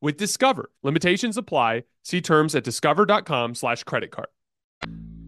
with Discover. Limitations apply. See terms at discover.com slash credit card.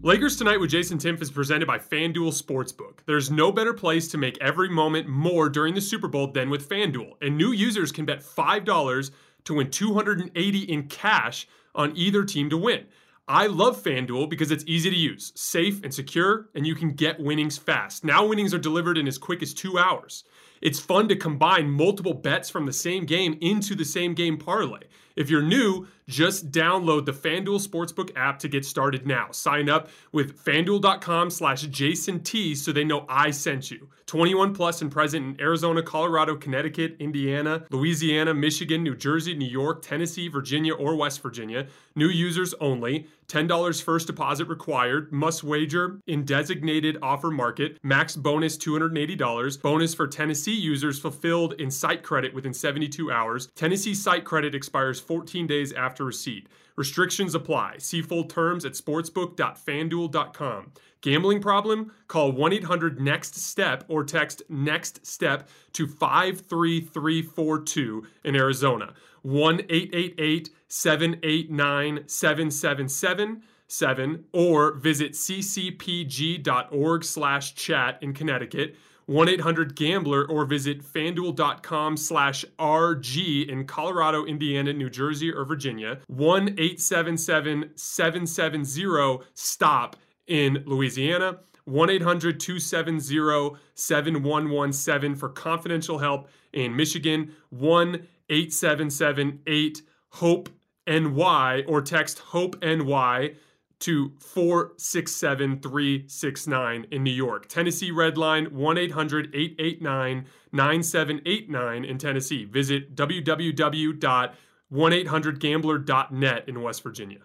Lakers Tonight with Jason Timpf is presented by FanDuel Sportsbook. There's no better place to make every moment more during the Super Bowl than with FanDuel. And new users can bet $5 to win 280 in cash on either team to win. I love FanDuel because it's easy to use, safe and secure, and you can get winnings fast. Now winnings are delivered in as quick as two hours. It's fun to combine multiple bets from the same game into the same game parlay. If you're new, just download the FanDuel Sportsbook app to get started now. Sign up with fanduel.com slash Jason T so they know I sent you. 21 plus and present in Arizona, Colorado, Connecticut, Indiana, Louisiana, Michigan, New Jersey, New York, Tennessee, Virginia, or West Virginia. New users only. $10 first deposit required. Must wager in designated offer market. Max bonus $280. Bonus for Tennessee users fulfilled in site credit within 72 hours. Tennessee site credit expires 14 days after receipt. Restrictions apply. See full terms at sportsbook.fanduel.com. Gambling problem? Call 1 800 NEXT STEP or text NEXT STEP to 53342 in Arizona. 1 888 789 7777 or visit ccpg.org slash chat in Connecticut. 1-800-GAMBLER or visit fanduel.com slash RG in Colorado, Indiana, New Jersey, or Virginia. 1-877-770-STOP in Louisiana. 1-800-270-7117 for confidential help in Michigan. 1-877-8-HOPE-NY or text HOPE-NY to 467369 in New York. Tennessee Red Line 1-800-889-9789 in Tennessee. Visit www.1800gambler.net in West Virginia.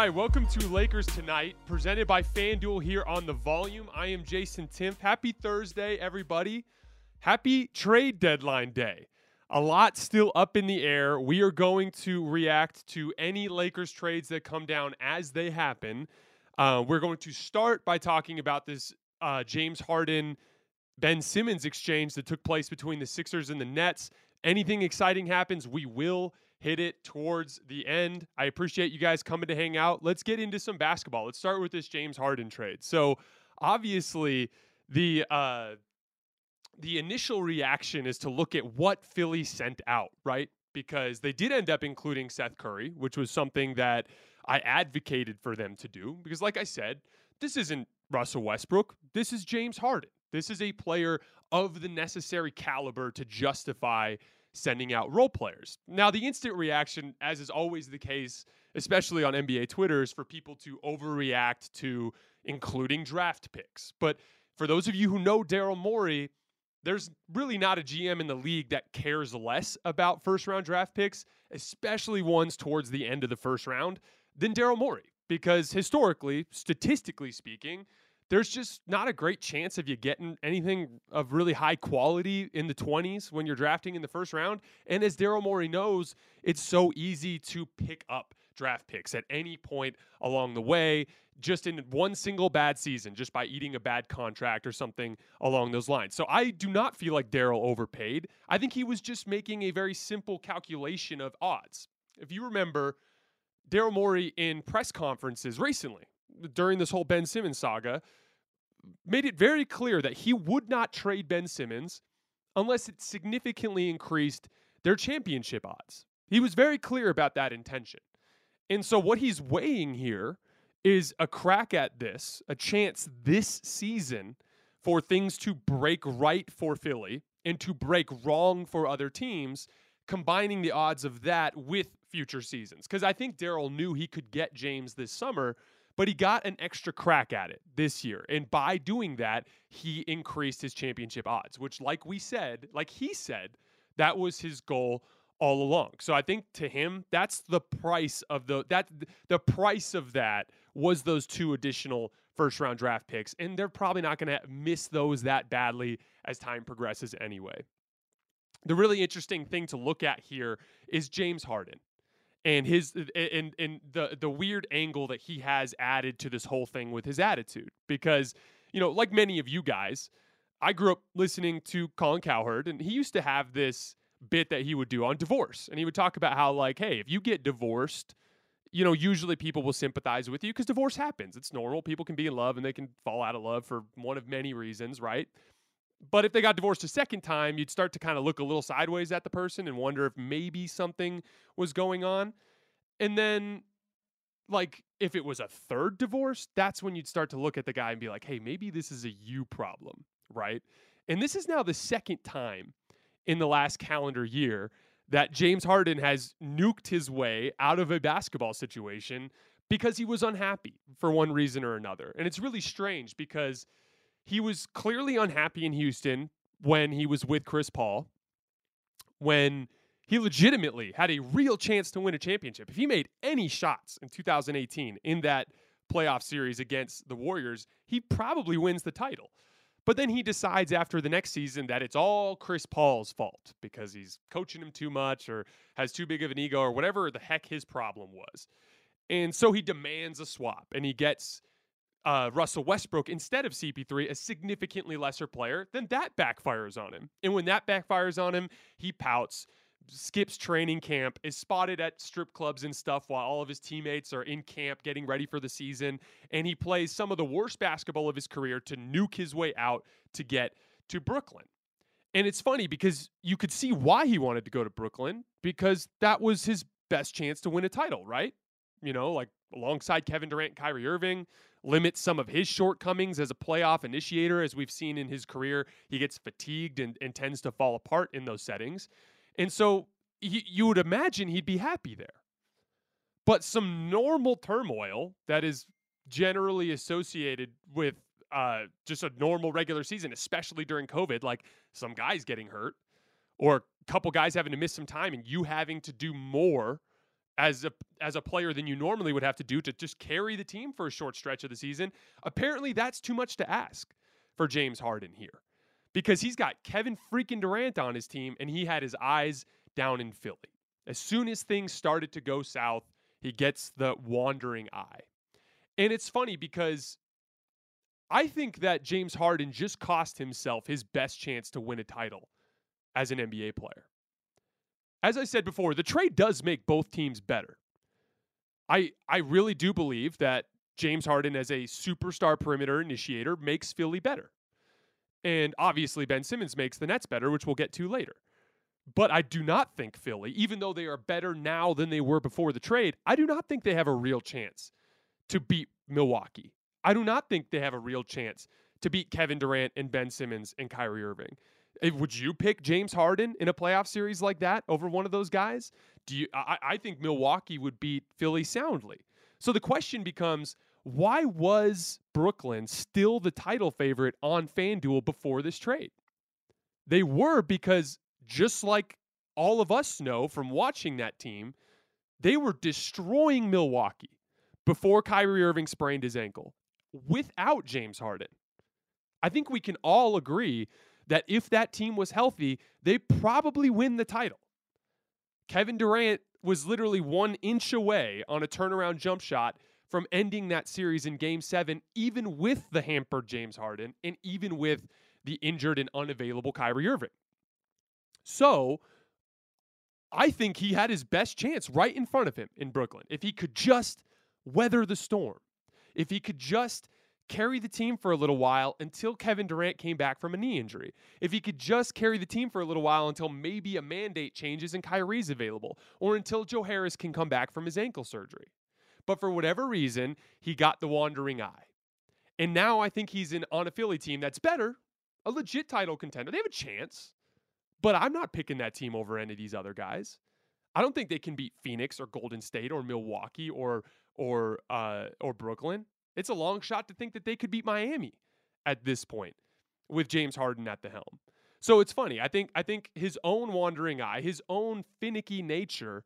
Right, welcome to Lakers Tonight, presented by FanDuel here on the volume. I am Jason Timpf. Happy Thursday, everybody. Happy trade deadline day. A lot still up in the air. We are going to react to any Lakers trades that come down as they happen. Uh, we're going to start by talking about this uh, James Harden Ben Simmons exchange that took place between the Sixers and the Nets. Anything exciting happens, we will hit it towards the end. I appreciate you guys coming to hang out. Let's get into some basketball. Let's start with this James Harden trade. So, obviously, the uh, the initial reaction is to look at what Philly sent out, right? Because they did end up including Seth Curry, which was something that I advocated for them to do. Because, like I said, this isn't Russell Westbrook. This is James Harden. This is a player of the necessary caliber to justify sending out role players. Now, the instant reaction, as is always the case, especially on NBA Twitter, is for people to overreact to including draft picks. But for those of you who know Daryl Morey, there's really not a GM in the league that cares less about first round draft picks, especially ones towards the end of the first round, than Daryl Morey. because historically, statistically speaking, there's just not a great chance of you getting anything of really high quality in the 20s when you're drafting in the first round. And as Daryl Morey knows, it's so easy to pick up draft picks at any point along the way, just in one single bad season, just by eating a bad contract or something along those lines. So I do not feel like Daryl overpaid. I think he was just making a very simple calculation of odds. If you remember, Daryl Morey in press conferences recently during this whole Ben Simmons saga made it very clear that he would not trade Ben Simmons unless it significantly increased their championship odds. He was very clear about that intention. And so what he's weighing here is a crack at this, a chance this season for things to break right for Philly and to break wrong for other teams, combining the odds of that with future seasons. Because I think Daryl knew he could get James this summer, but he got an extra crack at it this year. And by doing that, he increased his championship odds, which, like we said, like he said, that was his goal all along. So I think to him, that's the price of the that the price of that was those two additional first round draft picks, and they're probably not going to miss those that badly as time progresses anyway. The really interesting thing to look at here is James Harden and his and and the the weird angle that he has added to this whole thing with his attitude because you know like many of you guys I grew up listening to Colin Cowherd and he used to have this bit that he would do on divorce and he would talk about how like hey if you get divorced you know usually people will sympathize with you because divorce happens. It's normal. People can be in love and they can fall out of love for one of many reasons right but if they got divorced a second time, you'd start to kind of look a little sideways at the person and wonder if maybe something was going on. And then, like, if it was a third divorce, that's when you'd start to look at the guy and be like, hey, maybe this is a you problem, right? And this is now the second time in the last calendar year that James Harden has nuked his way out of a basketball situation because he was unhappy for one reason or another. And it's really strange because he was clearly unhappy in Houston when he was with Chris Paul, when he legitimately had a real chance to win a championship. If he made any shots in 2018 in that playoff series against the Warriors, he probably wins the title. But then he decides after the next season that it's all Chris Paul's fault because he's coaching him too much or has too big of an ego or whatever the heck his problem was. And so he demands a swap and he gets uh, Russell Westbrook instead of CP3, a significantly lesser player, then that backfires on him. And when that backfires on him, he pouts, skips training camp, is spotted at strip clubs and stuff while all of his teammates are in camp getting ready for the season. And he plays some of the worst basketball of his career to nuke his way out to get to Brooklyn. And it's funny because you could see why he wanted to go to Brooklyn because that was his best chance to win a title, right? You know, like alongside Kevin Durant, Kyrie Irving, limits some of his shortcomings as a playoff initiator, as we've seen in his career. He gets fatigued and, and tends to fall apart in those settings. And so he, you would imagine he'd be happy there. But some normal turmoil that is generally associated with uh, just a normal regular season, especially during COVID, like some guys getting hurt or a couple guys having to miss some time and you having to do more as a as a player than you normally would have to do to just carry the team for a short stretch of the season. Apparently, that's too much to ask for James Harden here because he's got Kevin freaking Durant on his team and he had his eyes down in Philly. As soon as things started to go south, he gets the wandering eye. And it's funny because I think that James Harden just cost himself his best chance to win a title as an NBA player as I said before, the trade does make both teams better. I I really do believe that James Harden as a superstar perimeter initiator makes Philly better. And obviously Ben Simmons makes the Nets better, which we'll get to later. But I do not think Philly, even though they are better now than they were before the trade, I do not think they have a real chance to beat Milwaukee. I do not think they have a real chance to beat Kevin Durant and Ben Simmons and Kyrie Irving. Eh, would you pick James Harden in a playoff series like that over one of those guys? Do you? I, I think Milwaukee would beat Philly soundly. So the question becomes, why was Brooklyn still the title favorite on FanDuel before this trade? They were because just like all of us know from watching that team, they were destroying Milwaukee before Kyrie Irving sprained his ankle without James Harden. I think we can all agree that if that team was healthy, they probably win the title. Kevin Durant was literally one inch away on a turnaround jump shot from ending that series in game seven, even with the hampered James Harden and even with the injured and unavailable Kyrie Irving. So I think he had his best chance right in front of him in Brooklyn. If he could just weather the storm, if he could just carry the team for a little while until Kevin Durant came back from a knee injury. If he could just carry the team for a little while until maybe a mandate changes and Kyrie's available, or until Joe Harris can come back from his ankle surgery. But for whatever reason, he got the wandering eye. And now I think he's in on a Philly team that's better, a legit title contender. They have a chance, but I'm not picking that team over any of these other guys. I don't think they can beat Phoenix or Golden State or Milwaukee or or uh, or Brooklyn. It's a long shot to think that they could beat Miami at this point with James Harden at the helm. So it's funny. I think I think his own wandering eye, his own finicky nature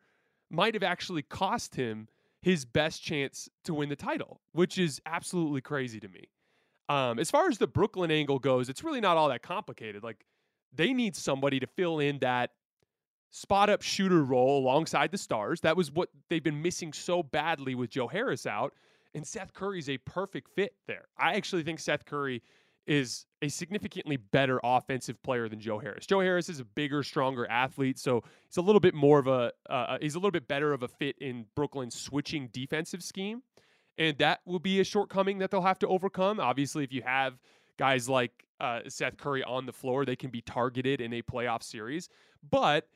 might have actually cost him his best chance to win the title, which is absolutely crazy to me. Um, as far as the Brooklyn angle goes, it's really not all that complicated. Like they need somebody to fill in that spot up shooter role alongside the stars. That was what they've been missing so badly with Joe Harris out. And Seth Curry is a perfect fit there. I actually think Seth Curry is a significantly better offensive player than Joe Harris. Joe Harris is a bigger, stronger athlete, so he's a little bit more of a uh, uh, he's a little bit better of a fit in Brooklyn's switching defensive scheme, and that will be a shortcoming that they'll have to overcome. Obviously, if you have guys like uh, Seth Curry on the floor, they can be targeted in a playoff series, but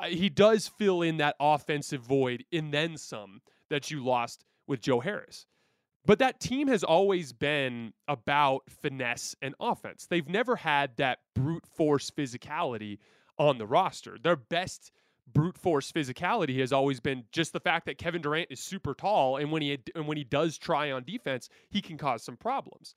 uh, he does fill in that offensive void and then some that you lost with Joe Harris. But that team has always been about finesse and offense. They've never had that brute force physicality on the roster. Their best brute force physicality has always been just the fact that Kevin Durant is super tall and when he and when he does try on defense, he can cause some problems.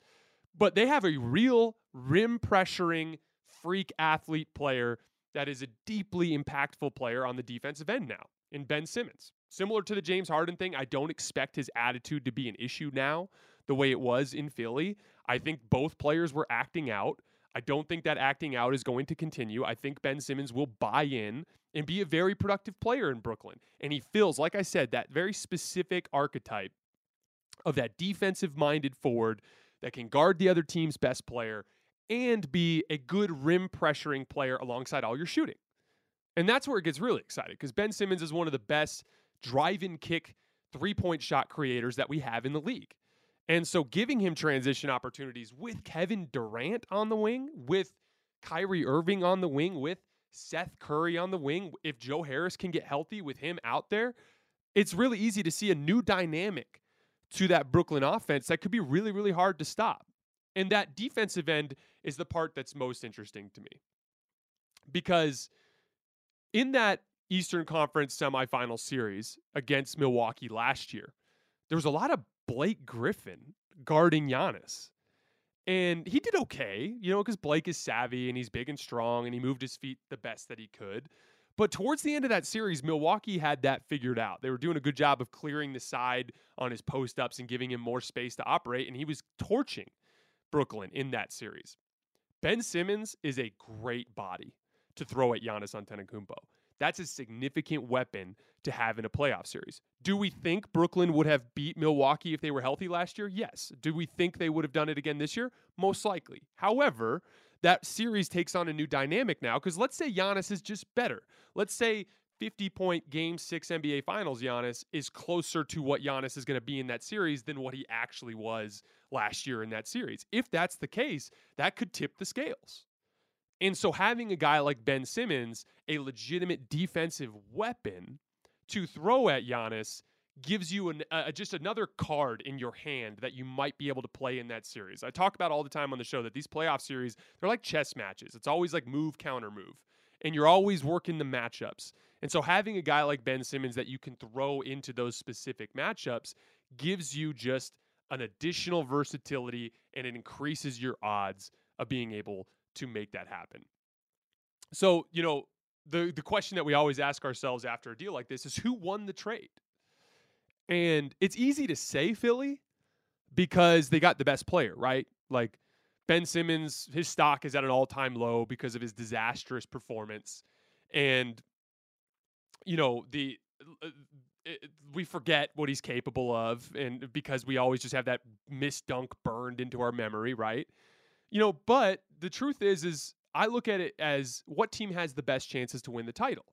But they have a real rim pressuring freak athlete player that is a deeply impactful player on the defensive end now in Ben Simmons. Similar to the James Harden thing, I don't expect his attitude to be an issue now the way it was in Philly. I think both players were acting out. I don't think that acting out is going to continue. I think Ben Simmons will buy in and be a very productive player in Brooklyn. And he fills, like I said, that very specific archetype of that defensive minded forward that can guard the other team's best player and be a good rim pressuring player alongside all your shooting. And that's where it gets really exciting because Ben Simmons is one of the best drive and kick three point shot creators that we have in the league. And so giving him transition opportunities with Kevin Durant on the wing, with Kyrie Irving on the wing, with Seth Curry on the wing, if Joe Harris can get healthy with him out there, it's really easy to see a new dynamic to that Brooklyn offense that could be really, really hard to stop. And that defensive end is the part that's most interesting to me. Because in that Eastern Conference semifinal series against Milwaukee last year, there was a lot of Blake Griffin guarding Giannis. And he did okay, you know, because Blake is savvy and he's big and strong and he moved his feet the best that he could. But towards the end of that series, Milwaukee had that figured out. They were doing a good job of clearing the side on his post ups and giving him more space to operate. And he was torching Brooklyn in that series. Ben Simmons is a great body to throw at Giannis Antetokounmpo. That's a significant weapon to have in a playoff series. Do we think Brooklyn would have beat Milwaukee if they were healthy last year? Yes. Do we think they would have done it again this year? Most likely. However, that series takes on a new dynamic now because let's say Giannis is just better. Let's say 50 point game six NBA Finals Giannis is closer to what Giannis is going to be in that series than what he actually was last year in that series. If that's the case, that could tip the scales. And so having a guy like Ben Simmons, a legitimate defensive weapon to throw at Giannis, gives you an, uh, just another card in your hand that you might be able to play in that series. I talk about all the time on the show that these playoff series, they're like chess matches. It's always like move, counter move. And you're always working the matchups. And so having a guy like Ben Simmons that you can throw into those specific matchups gives you just an additional versatility and it increases your odds of being able to make that happen. So, you know, the the question that we always ask ourselves after a deal like this is who won the trade? And it's easy to say Philly because they got the best player, right? Like Ben Simmons, his stock is at an all time low because of his disastrous performance. And, you know, the. Uh, it, we forget what he's capable of, and because we always just have that missed dunk burned into our memory, right? You know, but the truth is, is I look at it as what team has the best chances to win the title.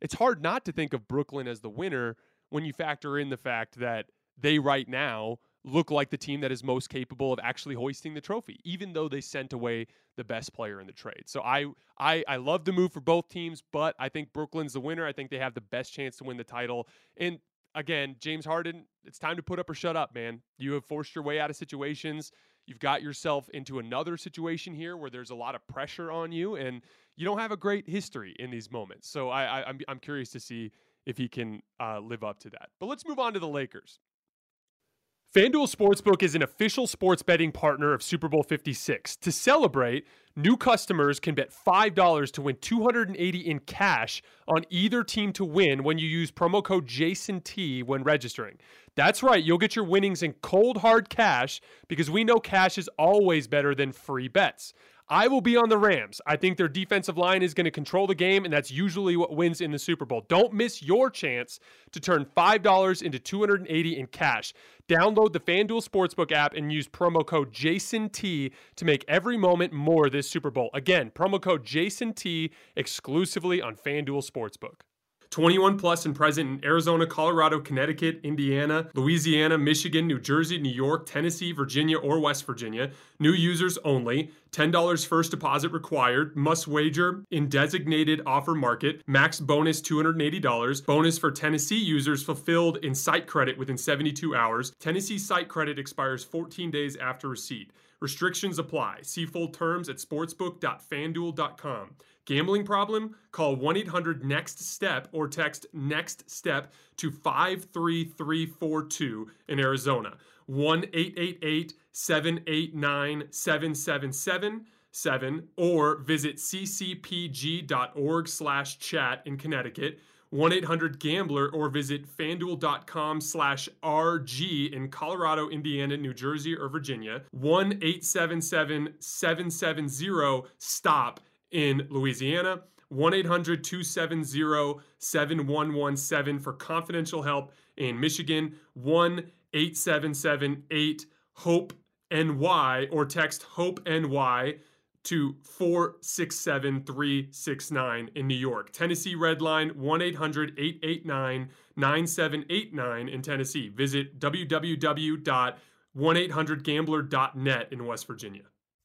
It's hard not to think of Brooklyn as the winner when you factor in the fact that they right now look like the team that is most capable of actually hoisting the trophy, even though they sent away the best player in the trade. So I I I love the move for both teams, but I think Brooklyn's the winner. I think they have the best chance to win the title. And again, James Harden, it's time to put up or shut up, man. You have forced your way out of situations. You've got yourself into another situation here where there's a lot of pressure on you, and you don't have a great history in these moments. So I, I am I'm, I'm curious to see if he can uh, live up to that. But let's move on to the Lakers. FanDuel Sportsbook is an official sports betting partner of Super Bowl 56. To celebrate, new customers can bet $5 to win 280 in cash on either team to win when you use promo code JASONT when registering. That's right, you'll get your winnings in cold hard cash because we know cash is always better than free bets. I will be on the Rams. I think their defensive line is going to control the game, and that's usually what wins in the Super Bowl. Don't miss your chance to turn $5 into 280 in cash. Download the FanDuel Sportsbook app and use promo code JASONT to make every moment more this Super Bowl. Again, promo code JASONT exclusively on FanDuel Sportsbook. 21 plus and present in Arizona, Colorado, Connecticut, Indiana, Louisiana, Michigan, New Jersey, New York, Tennessee, Virginia, or West Virginia. New users only. $10 first deposit required. Must wager in designated offer market. Max bonus $280. Bonus for Tennessee users fulfilled in site credit within 72 hours. Tennessee site credit expires 14 days after receipt. Restrictions apply. See full terms at sportsbook.fanduel.com. Gambling problem? Call 1 800 NEXT STEP or text NEXT STEP to 53342 in Arizona. 1 888 789 7777 or visit ccpg.org slash chat in Connecticut. 1-800-GAMBLER or visit fanduel.com slash RG in Colorado, Indiana, New Jersey, or Virginia. 1-877-770-STOP in Louisiana. 1 800 270 7117 for confidential help in Michigan. 1 877 8 HOPE NY or text HOPE NY to 467 369 in New York. Tennessee Redline 1 800 889 9789 in Tennessee. Visit www.1800gambler.net in West Virginia.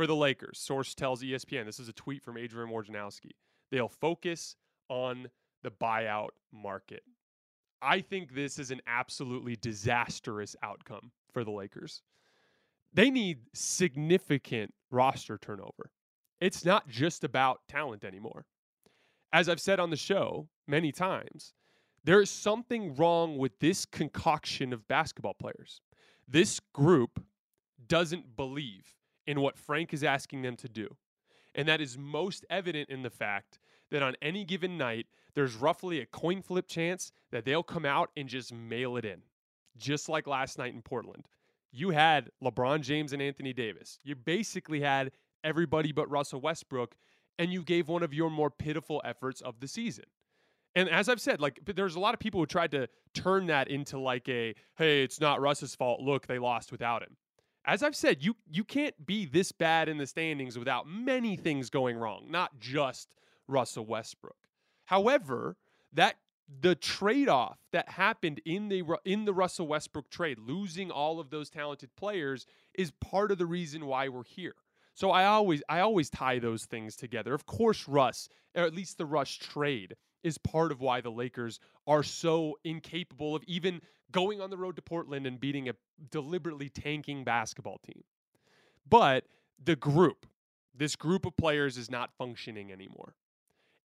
for the Lakers. Source tells ESPN. This is a tweet from Adrian Wojnarowski. They'll focus on the buyout market. I think this is an absolutely disastrous outcome for the Lakers. They need significant roster turnover. It's not just about talent anymore. As I've said on the show many times, there is something wrong with this concoction of basketball players. This group doesn't believe in what Frank is asking them to do. And that is most evident in the fact that on any given night, there's roughly a coin flip chance that they'll come out and just mail it in, just like last night in Portland. You had LeBron James and Anthony Davis. You basically had everybody but Russell Westbrook, and you gave one of your more pitiful efforts of the season. And as I've said, like there's a lot of people who tried to turn that into like a hey, it's not Russ's fault. Look, they lost without him. As I've said, you you can't be this bad in the standings without many things going wrong, not just Russell Westbrook. However, that the trade-off that happened in the in the Russell Westbrook trade, losing all of those talented players is part of the reason why we're here. So I always I always tie those things together. Of course, Russ, or at least the Russ trade is part of why the Lakers are so incapable of even going on the road to Portland and beating a deliberately tanking basketball team. But the group, this group of players is not functioning anymore.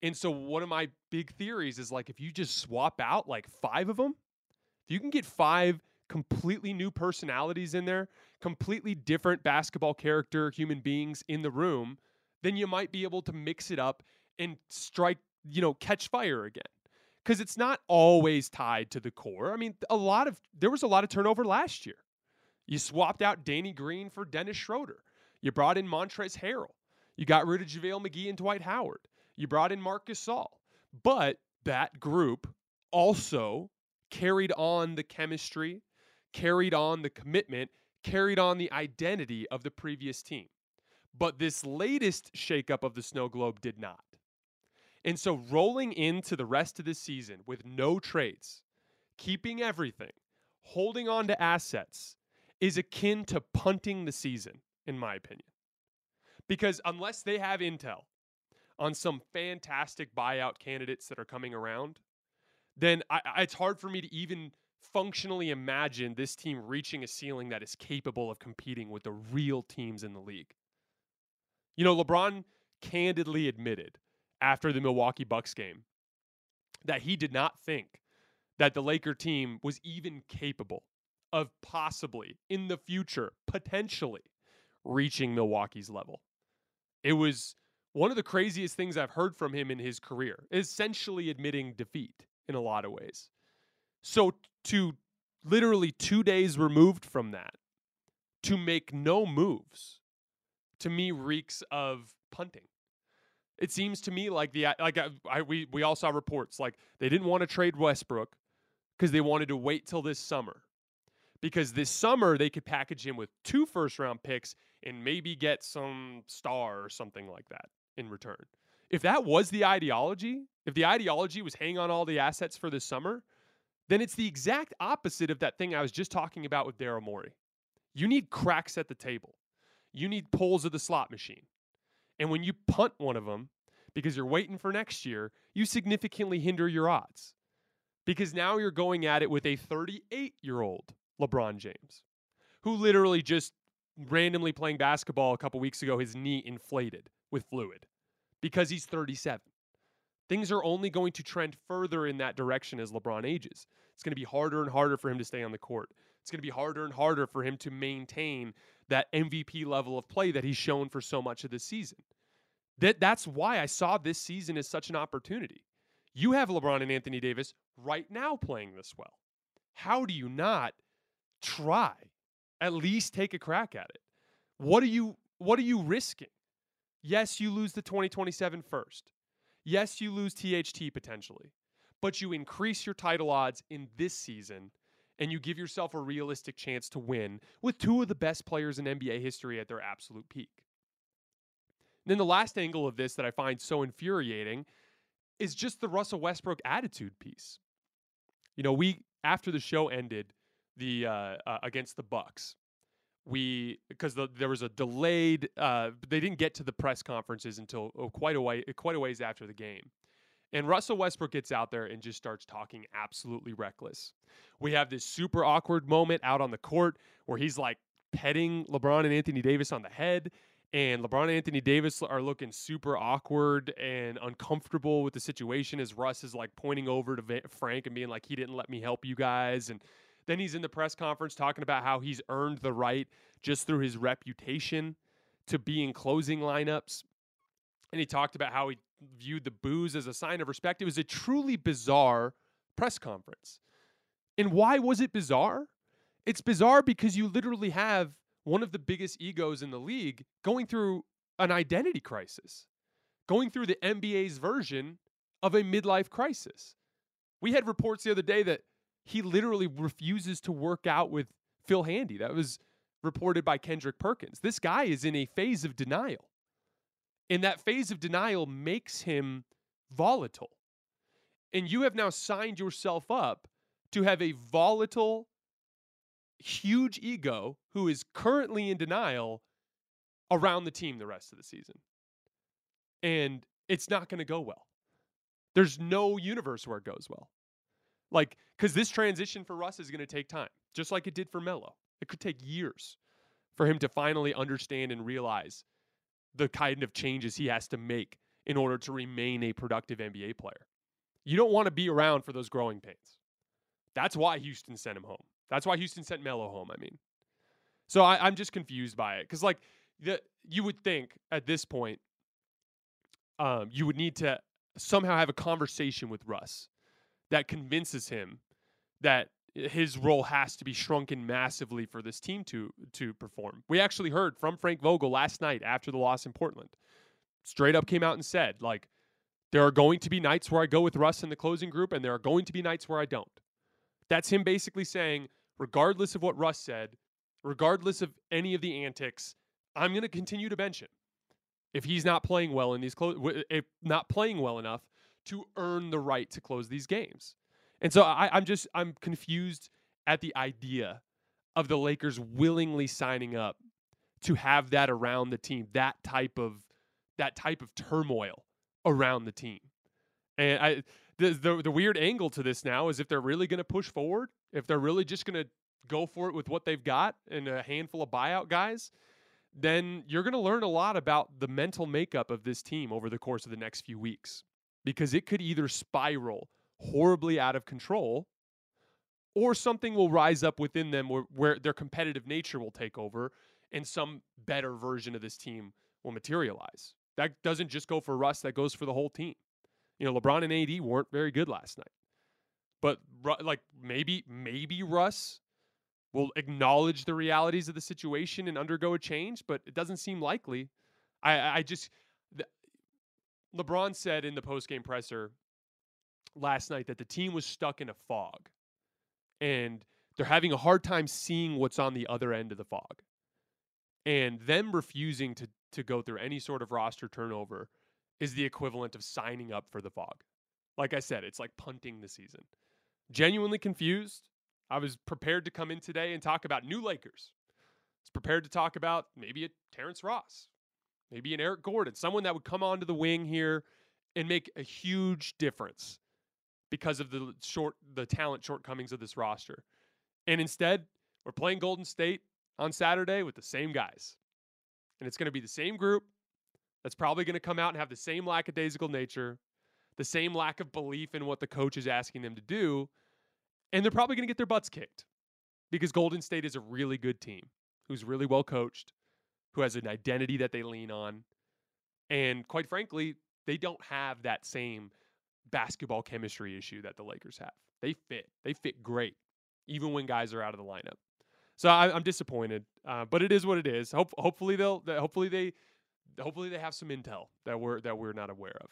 And so one of my big theories is like if you just swap out like 5 of them, if you can get 5 completely new personalities in there, completely different basketball character human beings in the room, then you might be able to mix it up and strike you know, catch fire again. Because it's not always tied to the core. I mean, a lot of there was a lot of turnover last year. You swapped out Danny Green for Dennis Schroeder. You brought in Montrezl Harrell. You got rid of JaVale McGee and Dwight Howard. You brought in Marc Gasol. But that group also carried on the chemistry, carried on the commitment, carried on the identity of the previous team. But this latest shakeup of the snow globe did not. And so rolling into the rest of the season with no trades, keeping everything, holding on to assets is akin to punting the season, in my opinion. Because unless they have intel on some fantastic buyout candidates that are coming around, then I, it's hard for me to even functionally imagine this team reaching a ceiling that is capable of competing with the real teams in the league. You know, LeBron candidly admitted after the Milwaukee Bucks game that he did not think that the Laker team was even capable of possibly in the future potentially reaching Milwaukee's level. It was one of the craziest things I've heard from him in his career, essentially admitting defeat in a lot of ways. So to literally 2 days removed from that to make no moves to me reeks of punting. It seems to me like the like I, I we we all saw reports like they didn't want to trade Westbrook because they wanted to wait till this summer. Because this summer they could package him with two first round picks and maybe get some star or something like that in return. If that was the ideology, if the ideology was hang on all the assets for this summer, then it's the exact opposite of that thing I was just talking about with Daryl Morey. You need cracks at the table. You need pulls of the slot machine. And when you punt one of them because you're waiting for next year, you significantly hinder your odds. Because now you're going at it with a 38 year old LeBron James, who literally just randomly playing basketball a couple weeks ago, his knee inflated with fluid because he's 37. Things are only going to trend further in that direction as LeBron ages. It's going to be harder and harder for him to stay on the court. It's going to be harder and harder for him to maintain that MVP level of play that he's shown for so much of the season. That that's why I saw this season as such an opportunity. You have LeBron and Anthony Davis right now playing this well. How do you not try? At least take a crack at it. What are you what are you risking? Yes, you lose the 2027 first. Yes, you lose THT potentially. But you increase your title odds in this season and you give yourself a realistic chance to win with two of the best players in NBA history at their absolute peak. Then the last angle of this that I find so infuriating is just the Russell Westbrook attitude piece. You know, we after the show ended the uh, uh, against the Bucks, we because the, there was a delayed. Uh, they didn't get to the press conferences until oh, quite a way quite a ways after the game, And Russell Westbrook gets out there and just starts talking absolutely reckless. We have this super awkward moment out on the court where he's like petting LeBron and Anthony Davis on the head. And LeBron and Anthony Davis are looking super awkward and uncomfortable with the situation as Russ is like pointing over to Frank and being like, he didn't let me help you guys. And then he's in the press conference talking about how he's earned the right just through his reputation to be in closing lineups. And he talked about how he viewed the boos as a sign of respect. It was a truly bizarre press conference. And why was it bizarre? It's bizarre because you literally have one of the biggest egos in the league going through an identity crisis, going through the NBA's version of a midlife crisis. We had reports the other day that he literally refuses to work out with Phil Handy. That was reported by Kendrick Perkins. This guy is in a phase of denial. And that phase of denial makes him volatile. And you have now signed yourself up to have a volatile, huge ego who is currently in denial around the team the rest of the season. And it's not going to go well. There's no universe where it goes well. Like, because this transition for Russ is going to take time, just like it did for Melo. It could take years for him to finally understand and realize the kind of changes he has to make in order to remain a productive NBA player. You don't want to be around for those growing pains. That's why Houston sent him home. That's why Houston sent Melo home, I mean. So I, am just confused by it. Because, like, the, you would think at this point, um, you would need to somehow have a conversation with Russ that convinces him that his role has to be shrunken massively for this team to to perform. We actually heard from Frank Vogel last night after the loss in Portland. Straight up came out and said, like, there are going to be nights where I go with Russ in the closing group, and there are going to be nights where I don't. That's him basically saying, regardless of what Russ said, regardless of any of the antics, I'm going to continue to bench him if he's not playing well in these close, if not playing well enough to earn the right to close these games. And so I, I'm just I'm confused at the idea of the Lakers willingly signing up to have that around the team, that type of that type of turmoil around the team. And I the the, the weird angle to this now is if they're really going to push forward, if they're really just going to go for it with what they've got and a handful of buyout guys, then you're going to learn a lot about the mental makeup of this team over the course of the next few weeks because it could either spiral horribly out of control or something will rise up within them where, where their competitive nature will take over and some better version of this team will materialize. That doesn't just go for Russ, that goes for the whole team. You know, LeBron and AD weren't very good last night. But like maybe maybe Russ will acknowledge the realities of the situation and undergo a change, but it doesn't seem likely. I I just the, LeBron said in the post-game presser last night that the team was stuck in a fog and they're having a hard time seeing what's on the other end of the fog. And them refusing to to go through any sort of roster turnover is the equivalent of signing up for the fog. Like I said, it's like punting the season. Genuinely confused. I was prepared to come in today and talk about new Lakers. I was prepared to talk about maybe a Terrence Ross, maybe an Eric Gordon, someone that would come onto the wing here and make a huge difference because of the short the talent shortcomings of this roster. And instead, we're playing Golden State on Saturday with the same guys. And it's going to be the same group that's probably going to come out and have the same lackadaisical nature, the same lack of belief in what the coach is asking them to do, and they're probably going to get their butts kicked because Golden State is a really good team who's really well coached, who has an identity that they lean on. And quite frankly, they don't have that same basketball chemistry issue that the Lakers have. They fit. They fit great, even when guys are out of the lineup. So I, am disappointed, uh, but it is what it is. Hope, hopefully they'll. Hopefully they. Hopefully they have some intel that we're that we're not aware of.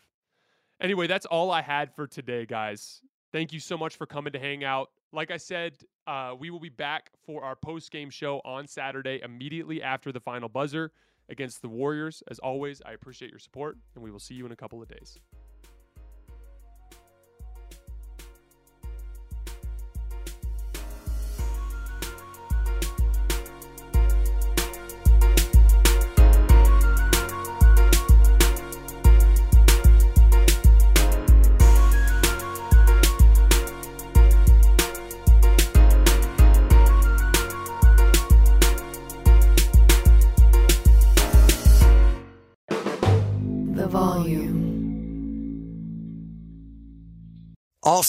Anyway, that's all I had for today, guys. Thank you so much for coming to hang out. Like I said, uh, we will be back for our post game show on Saturday immediately after the final buzzer against the Warriors. As always, I appreciate your support, and we will see you in a couple of days.